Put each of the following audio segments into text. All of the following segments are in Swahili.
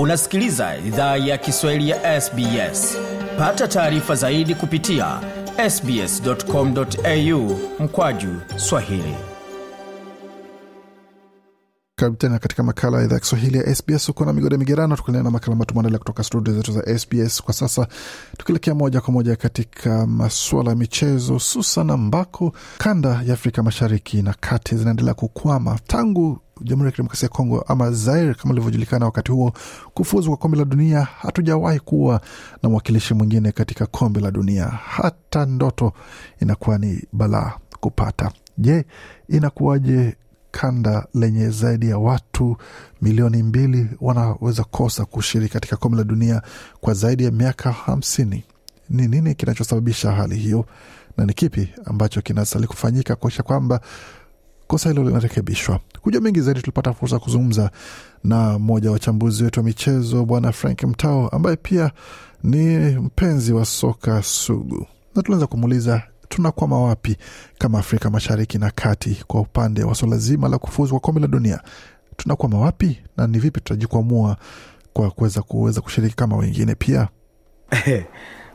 unasikiliza idhaa ya kiswahili ya sbs pata taarifa zaidi kupitia sbscomau mkwaju swahili. Karibu tena katika makala ya idhaa ya kiswahili ya sbs huko na migode migerano tukiendelea na makala matumaendelea kutoka studio zetu za sbs kwa sasa tukielekea moja kwa moja katika masuala ya michezo hususan ambako kanda ya afrika mashariki na kati zinaendelea kukwama tangu jamhuri ya kidemokrasia ya kongo ama zaire kama ilivyojulikana wakati huo kufuzu kwa kombe la dunia hatujawahi kuwa na mwakilishi mwingine katika kombe la dunia. Hata ndoto inakuwa ni balaa kupata. Je inakuwaje kanda lenye zaidi ya watu milioni mbili wanaweza kosa kushiriki katika kombe la dunia kwa zaidi ya miaka hamsini? Ni nini kinachosababisha hali hiyo? Na ni kipi ambacho kinastahili kufanyika kuakisha kwamba kosa hilo linarekebishwa. Kujua mengi zaidi tulipata fursa ya kuzungumza na mmoja wa wachambuzi wetu wa michezo bwana frank mtao ambaye pia ni mpenzi wa soka sugu. Na tulianza kumuuliza tunakwama wapi kama afrika mashariki na kati kwa upande wa swala zima la kufuzu kwa kombe la dunia? Tunakwama wapi na ni vipi tutajikwamua kwa kuweza kuweza kushiriki kama wengine pia?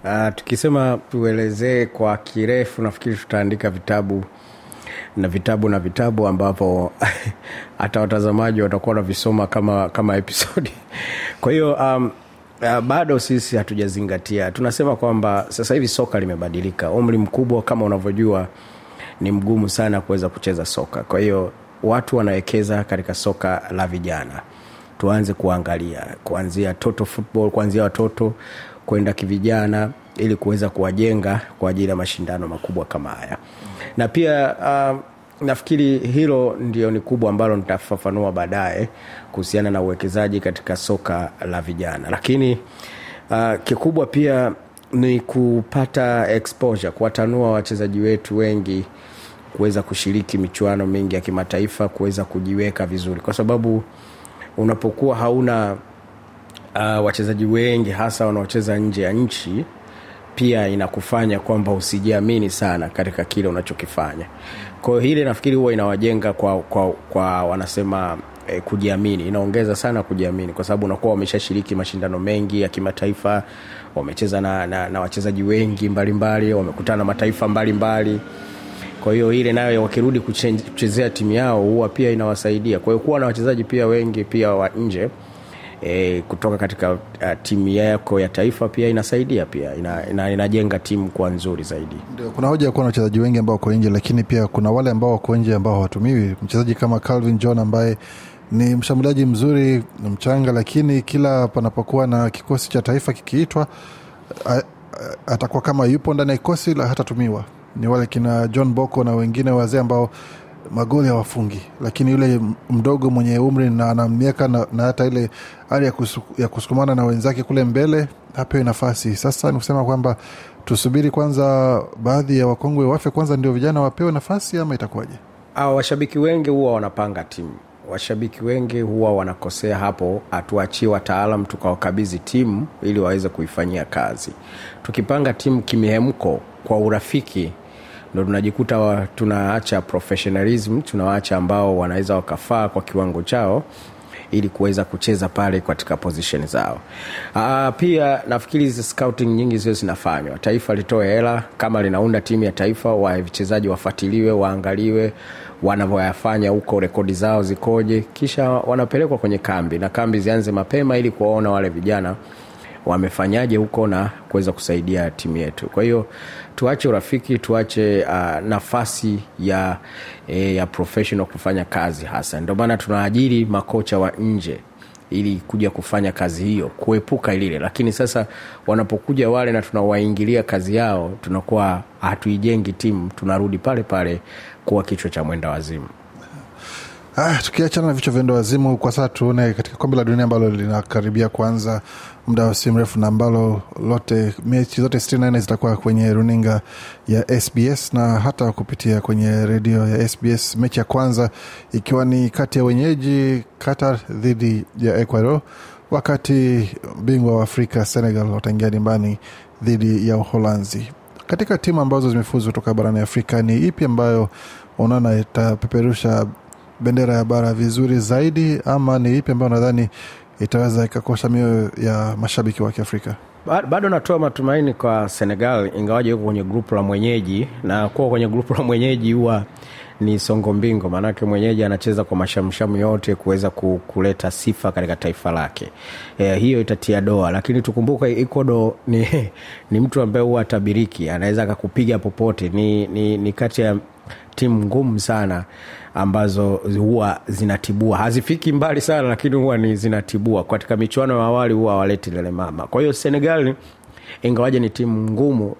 Uh, tukisema tuelezee kwa kirefu nafikiri tutaandika vitabu na vitabu na vitabu ambavyo hata watazamaji watakuwa wanavisoma kama kama episodi. Kwa hiyo um, uh, bado sisi hatujazingatia. Tunasema kwamba sasa hivi soka limebadilika. Umri mkubwa kama unavyojua ni mgumu sana kuweza kucheza soka. Kwa hiyo watu wanawekeza katika soka la vijana. Tuanze kuangalia kuanzia toto football kuanzia watoto kwenda kivijana ili kuweza kuwajenga kwa ajili ya mashindano makubwa kama haya. Na pia uh, nafikiri hilo ndio ni kubwa ambalo nitafafanua baadaye kuhusiana na uwekezaji katika soka la vijana. Lakini uh, kikubwa pia ni kupata exposure kuwatanua wachezaji wetu wengi kuweza kushiriki michuano mingi ya kimataifa kuweza kujiweka vizuri. Kwa sababu unapokuwa hauna uh, wachezaji wengi hasa wanaocheza nje ya nchi pia inakufanya kwamba usijiamini sana katika kile unachokifanya. Kwa hiyo hili nafikiri huwa inawajenga kwa, kwa, kwa wanasema eh, kujiamini. Inaongeza sana kujiamini kwa sababu unakuwa wameshashiriki mashindano mengi ya kimataifa wamecheza na, na, na wachezaji wengi mbalimbali wamekutana na mataifa mbalimbali. Mbali kwa hiyo ile nayo wakirudi kuchezea timu yao huwa pia inawasaidia. Kwa hiyo kuwa na wachezaji pia wengi pia wa nje e, kutoka katika uh, timu yako ya taifa pia inasaidia pia ina, ina, inajenga timu kuwa nzuri zaidi. Kuna hoja ya kuwa na wachezaji wengi ambao wako nje lakini pia kuna wale ambao wako nje ambao hawatumiwi. Mchezaji kama calvin john ambaye ni mshambuliaji mzuri mchanga lakini kila panapokuwa na kikosi cha taifa kikiitwa atakuwa kama yupo ndani ya kikosi la hatatumiwa ni wale kina john boko na wengine wazee ambao magoli hawafungi lakini yule mdogo mwenye umri na ana miaka na, na hata ile hali ya, kusu, ya kusukumana na wenzake kule mbele hapewi nafasi. Sasa ni kusema kwamba tusubiri kwanza baadhi ya wakongwe wafe kwanza ndio vijana wapewe nafasi ama itakuwaje? Washabiki wengi huwa wanapanga timu. Washabiki wengi huwa wanakosea hapo hatuachie wataalam tukawakabidhi timu ili waweze kuifanyia kazi. Tukipanga timu kimihemko kwa urafiki ndo tunajikuta tunaacha professionalism tunawaacha ambao wanaweza wakafaa kwa kiwango chao ili kuweza kucheza pale katika position zao. Aa, pia nafikiri hizi scouting nyingi zio zinafanywa. Taifa litoe hela kama linaunda timu ya taifa wachezaji wafuatiliwe waangaliwe wanavyoyafanya huko rekodi zao zikoje. Kisha wanapelekwa kwenye kambi na kambi zianze mapema ili kuwaona wale vijana wamefanyaje huko na kuweza kusaidia timu yetu. Kwa hiyo tuache urafiki tuache uh, nafasi ya e, ya professional kufanya kazi hasa. Ndio maana tunaajiri makocha wa nje ili kuja kufanya kazi hiyo kuepuka lile. Lakini sasa wanapokuja wale na tunawaingilia kazi yao tunakuwa hatuijengi timu tunarudi pale pale kuwa kichwa cha mwenda wazimu. Ah, tukiachana na vichwa vya wazimu kwa sasa tuone katika kombe la dunia ambalo linakaribia kuanza muda si mrefu na ambalo lote mechi zote 64 zitakuwa kwenye runinga ya sbs na hata kupitia kwenye redio ya sbs mechi ya kwanza ikiwa ni kati ya wenyeji qatar dhidi ya ecuador wakati bingwa wa afrika senegal wataingia dimbani dhidi ya uholanzi. Katika timu ambazo zimefuzu kutoka barani afrika ni ipi ambayo unaona itapeperusha bendera ya bara vizuri zaidi ama ni ipi ambayo nadhani itaweza ikakosa mioyo ya mashabiki wa kiafrika? Bado natoa matumaini kwa senegal ingawaji yuko kwenye grupu la mwenyeji na kuwa kwenye grupu la mwenyeji huwa ni songo mbingo maanake mwenyeji anacheza kwa mashamshamu yote kuweza kuleta sifa katika taifa lake. E, hiyo itatia doa lakini tukumbuke ikodo ni, ni mtu ambaye huwa atabiriki anaweza akakupiga popote. Ni, ni, ni kati ya timu ngumu sana ambazo huwa zinatibua hazifiki mbali sana lakini huwa ni zinatibua katika michuano ya awali huwa hawaleti lelemama. kwa hiyo senegal ingawaja ni timu ngumu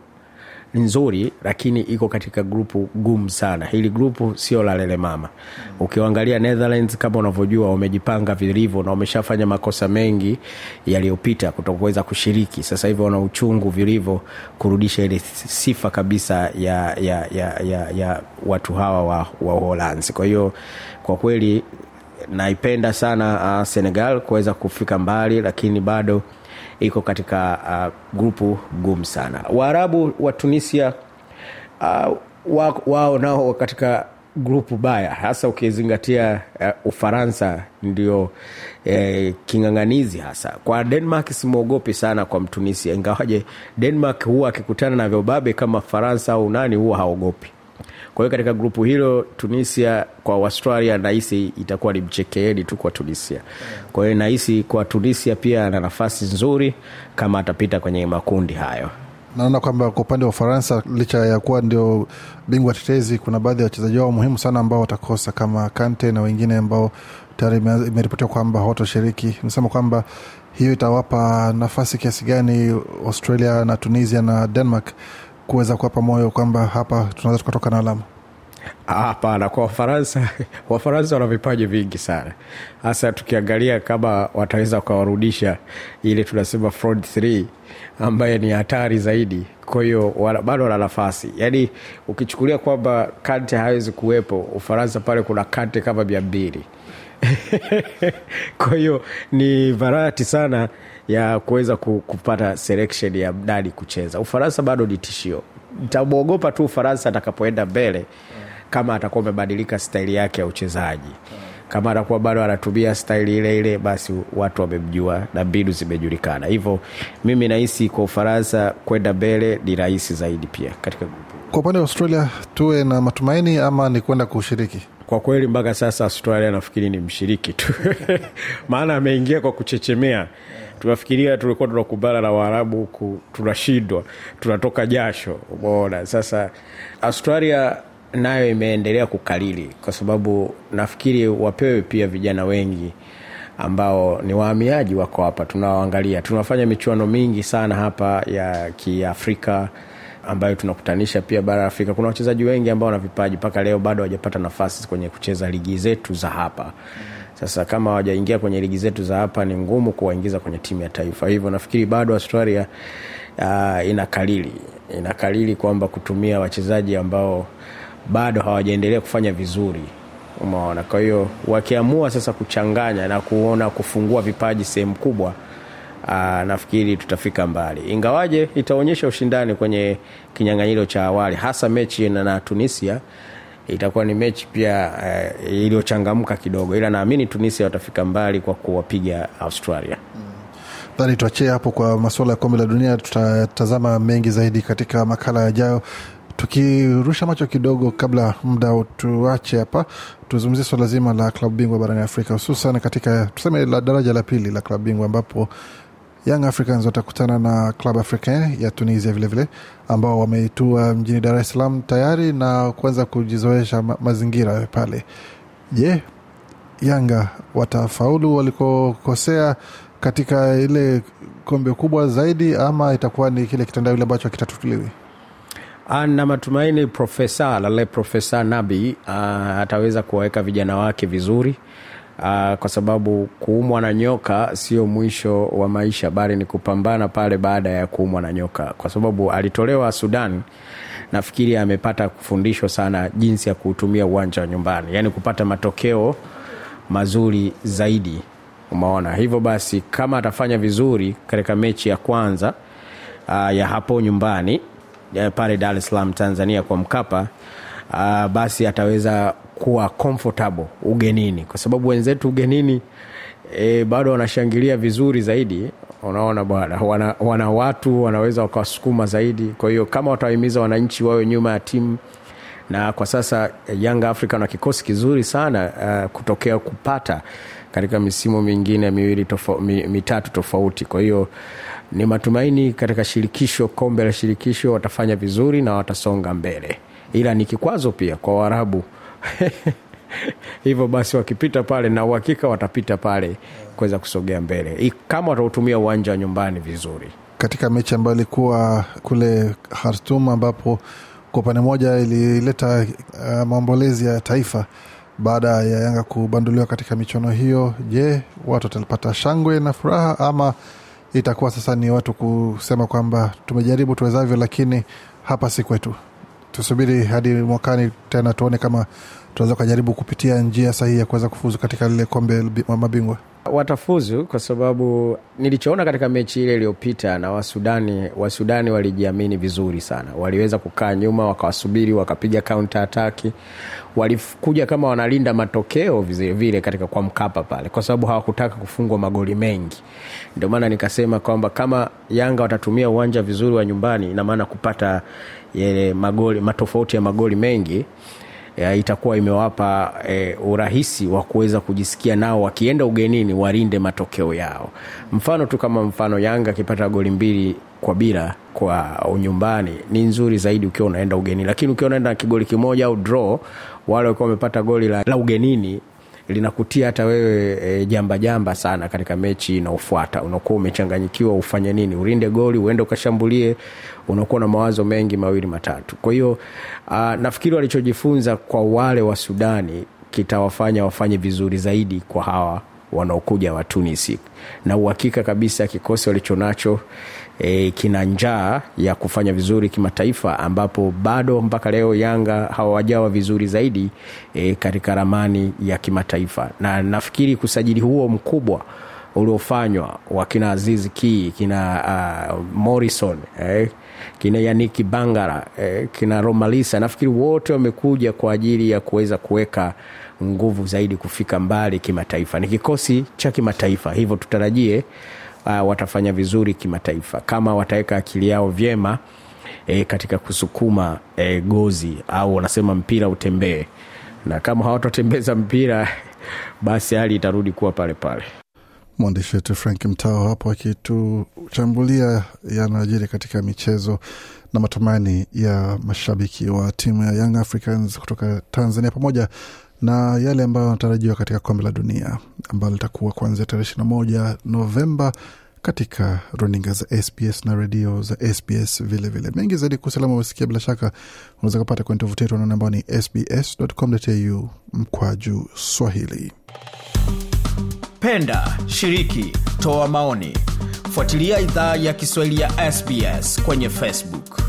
nzuri lakini iko katika grupu gumu sana. Hili grupu sio la lele mama. Ukiangalia netherlands kama unavyojua wamejipanga vilivyo na wameshafanya makosa mengi yaliyopita kutokuweza kushiriki. Sasa hivi wana uchungu vilivyo kurudisha ile sifa kabisa ya, ya, ya, ya, ya watu hawa wa, wa uholanzi. Kwa hiyo kwa kweli naipenda sana uh, senegal kuweza kufika mbali lakini bado iko katika uh, grupu gumu sana. Waarabu wa tunisia uh, wao wa nao katika grupu baya. Hasa ukizingatia uh, ufaransa ndio eh, king'ang'anizi hasa. Kwa denmark simwogopi sana kwa mtunisia ingawaje denmark huwa akikutana na vyobabe kama faransa au nani huwa haogopi kwa hiyo katika grupu hilo tunisia kwa australia nahisi itakuwa ni mchekeeni tu kwa tunisia. Kwa hiyo nahisi kwa tunisia pia ana nafasi nzuri kama atapita kwenye makundi hayo. Naona kwamba kwa upande wa ufaransa licha ya kuwa ndio bingwa tetezi kuna baadhi ya wachezaji wao muhimu sana ambao watakosa kama kante na wengine ambao tayari imeripotiwa kwamba hawatoshiriki. Nasema kwamba hiyo itawapa nafasi kiasi gani australia na tunisia na denmark kuweza kuwapa moyo kwamba hapa tunaweza tukatoka na alama? Hapana kwa wafaransa wafaransa wana vipaji vingi sana. Hasa tukiangalia kama wataweza wakawarudisha ile tunasema front 3 ambaye ni hatari zaidi. Kwa hiyo bado wana nafasi. Yaani ukichukulia kwamba kante hawezi kuwepo ufaransa pale kuna kante kama mia mbili kwa hiyo ni varati sana ya kuweza kupata selection ya mdadi kucheza. Ufaransa bado ni tishio. Nitamwogopa tu ufaransa atakapoenda mbele kama atakuwa amebadilika staili yake ya uchezaji. Kama atakuwa bado anatumia staili ile ile basi watu wamemjua na mbinu zimejulikana. Hivyo mimi nahisi kwa ufaransa kwenda mbele ni rahisi zaidi pia katika grupu kwa upande wa australia tuwe na matumaini ama ni kwenda kushiriki? Kwa kweli mpaka sasa australia nafikiri ni mshiriki tu. Maana ameingia kwa kuchechemea. Tunafikiria tulikuwa tunakubala na waarabu tunashindwa tunatoka jasho. Umeona? Sasa australia nayo imeendelea kukalili kwa sababu nafikiri wapewe pia vijana wengi ambao ni wahamiaji wako hapa tunawaangalia. Tunafanya michuano mingi sana hapa ya kiafrika ambayo tunakutanisha pia bara la afrika. Kuna wachezaji wengi ambao wana vipaji mpaka leo bado hawajapata nafasi kwenye kucheza ligi zetu za hapa. Sasa kama hawajaingia kwenye ligi zetu za hapa ni ngumu kuwaingiza kwenye timu ya taifa. Hivyo nafikiri bado australia uh, inakalili inakalili kwamba kutumia wachezaji ambao bado hawajaendelea kufanya vizuri. Umeona? Kwa hiyo wakiamua sasa kuchanganya na kuona kufungua vipaji sehemu kubwa Aa, nafikiri tutafika mbali. Ingawaje itaonyesha ushindani kwenye kinyanganyiro cha awali hasa mechi na, na tunisia itakuwa ni mechi pia uh, iliyochangamka kidogo. Ila naamini tunisia watafika mbali kwa kuwapiga australia. Dhani tuachie hapo kwa masuala ya kombe la dunia. Tutatazama mengi zaidi katika makala yajayo. Tukirusha macho kidogo kabla muda tuache hapa tuzungumzie swala zima la klabu bingwa barani afrika hususan katika tuseme la daraja la pili la klabu bingwa ambapo young africans watakutana na club africain ya tunisia vilevile vile, ambao wameitua mjini dar es salaam tayari na kuanza kujizoesha ma- mazingira pale. Je yanga watafaulu walikokosea katika ile kombe kubwa zaidi ama itakuwa ni kile kitandawili ambacho kitatutuliwi Ana matumaini profesa lale profesa nabi uh, ataweza kuwaweka vijana wake vizuri uh, kwa sababu kuumwa na nyoka sio mwisho wa maisha bali ni kupambana pale baada ya kuumwa na nyoka. Kwa sababu alitolewa sudan nafikiri amepata kufundishwa sana jinsi ya kuutumia uwanja wa nyumbani yaani kupata matokeo mazuri zaidi. Umeona? Hivyo basi kama atafanya vizuri katika mechi ya kwanza uh, ya hapo nyumbani ya pale dar es salaam tanzania kwa mkapa uh, basi ataweza kuwa comfortable ugenini. Kwa sababu wenzetu ugenini e, bado wanashangilia vizuri zaidi. Unaona bwana wana, wana watu wanaweza wakawasukuma zaidi. Kwa hiyo kama watawahimiza wananchi wawe nyuma ya timu na kwa sasa young africa na kikosi kizuri sana uh, kutokea kupata katika misimu mingine miwili tofa, mi, mitatu tofauti. Kwa hiyo ni matumaini katika shirikisho kombe la shirikisho watafanya vizuri na watasonga mbele ila ni kikwazo pia kwa waarabu hivyo basi wakipita pale na uhakika watapita pale kuweza kusogea mbele kama watautumia uwanja wa nyumbani vizuri katika mechi ambayo ilikuwa kule Khartoum ambapo kwa upande mmoja ilileta uh, maombolezi ya taifa baada ya Yanga kubanduliwa katika michuano hiyo. Je, watu watapata shangwe na furaha ama itakuwa sasa ni watu kusema kwamba tumejaribu tuwezavyo, lakini hapa si kwetu? Tusubiri hadi mwakani tena tuone kama tunaweza kujaribu kupitia njia sahihi ya kuweza kufuzu katika lile kombe mabingwa watafuzu kwa sababu nilichoona katika mechi ile iliyopita na wasudani wasudani walijiamini vizuri sana. Waliweza kukaa nyuma wakawasubiri wakapiga ataki walikuja kama wanalinda matokeo vile, vile katika kwa mkapa pale kwa sababu hawakutaka kufungwa magoli mengi. Ndio maana nikasema kwamba kama yanga watatumia uwanja vizuri wa nyumbani inamaana kupata magoli matofauti ya magoli mengi ya itakuwa imewapa e, urahisi wa kuweza kujisikia nao wakienda ugenini walinde matokeo yao. Mfano tu kama mfano yanga akipata goli mbili kwa bila kwa unyumbani ni nzuri zaidi ukiwa unaenda ugenini lakini ukiwa unaenda na kigoli kimoja au draw wale wakiwa wamepata goli la, la ugenini linakutia hata wewe e, jamba jamba sana katika mechi inaofuata unakuwa umechanganyikiwa ufanye nini? Ulinde goli uende ukashambulie unakuwa na mawazo mengi mawili matatu. Kwa hiyo nafikiri walichojifunza kwa wale wa sudani kitawafanya wafanye vizuri zaidi kwa hawa wanaokuja wa tunisi na uhakika kabisa kikosi walichonacho e, kina njaa ya kufanya vizuri kimataifa ambapo bado mpaka leo yanga hawajawa vizuri zaidi e, katika ramani ya kimataifa. Na nafikiri usajili huo mkubwa uliofanywa wakina Aziz ki kina uh, morrison eh, kina yaniki bangara eh, kina romalisa nafikiri wote wamekuja kwa ajili ya kuweza kuweka nguvu zaidi kufika mbali kimataifa. Ni kikosi cha kimataifa hivyo tutarajie uh, watafanya vizuri kimataifa. Kama wataweka akili yao vyema e, katika kusukuma e, gozi au wanasema mpira utembee. Na kama hawatatembeza mpira basi hali itarudi kuwa pale pale. Mwandishi wetu frank mtao hapo akituchambulia yanayojiri katika michezo na matumaini ya mashabiki wa timu ya young africans kutoka tanzania pamoja na yale ambayo yanatarajiwa katika kombe la dunia ambalo litakuwa kuanzia tarehe ishiri na moja novemba katika runinga za SBS na redio za SBS vilevile vile. Mengi zaidi kuhusu umesikia, bila shaka unaweza kupata kwenye tovuti yetu anaone ambao ni sbs.com.au mkwaju Swahili. Penda, shiriki, toa maoni, fuatilia idhaa ya Kiswahili ya SBS kwenye Facebook.